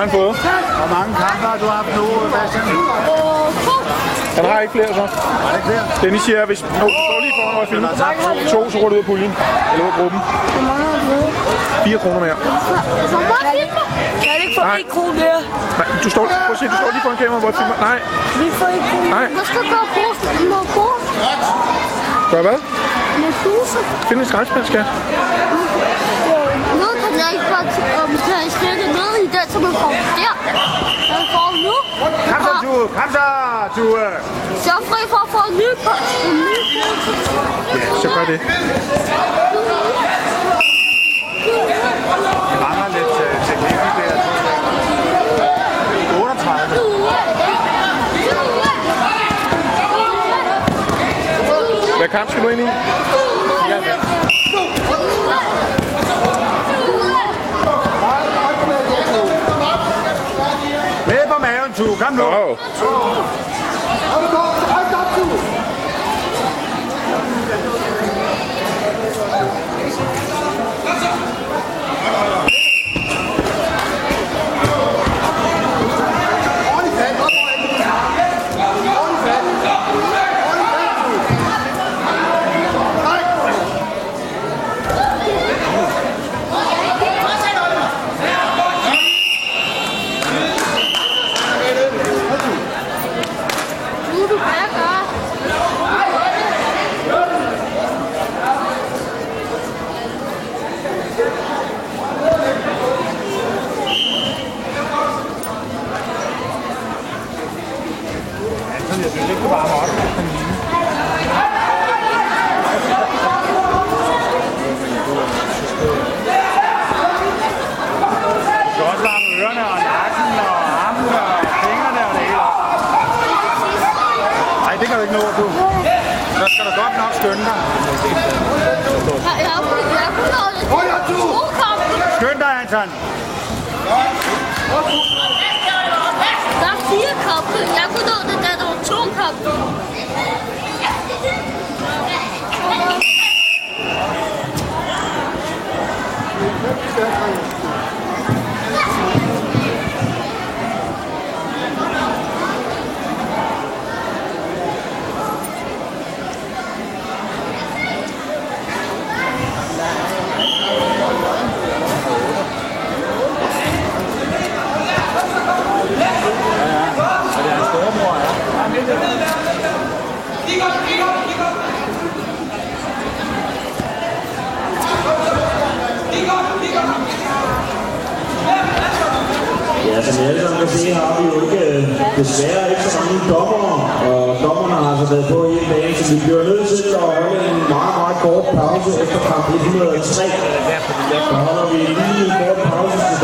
har han fået? Hvor mange kampe har du haft nu, Bastian? Han har ikke flere så. Det ikke flere? Dennis siger, hvis... Oh, du står lige foran mig og filmer. To, så går du ud af puljen. Eller ud af gruppen. Hvor mange har du fået? 4 kroner mere. Hvor mange filmer? Kan jeg ikke få Nej. en krone mere? Nej, du står, prøv at se, du står lige foran kameraet, hvor jeg filmer. Nej, Vi får en krone. nej. Hvad skal du gøre posen? Med pose? Gør hvad? Med pose? Find en skraldespand, skat. Noget kan jeg ikke bare um, kan jeg stikke ned i den, som man får der. Jeg får nu. Kom så, Tue! Kom er jeg fri for at få en ny pose. En ny pose. Så gør det. Vi mangler lidt uh, teknik i det her. 38. Hvad kamp skal du ind i? Ramlo. Oh. you. Schön da, Herr Chan. Som I alle sammen kan se, har vi jo ikke, desværre ikke så mange dommer, og dommerne har altså været på hele dagen, så vi bliver nødt til at holde en meget, meget kort pause efter kamp 103. Så holder vi lige en kort pause,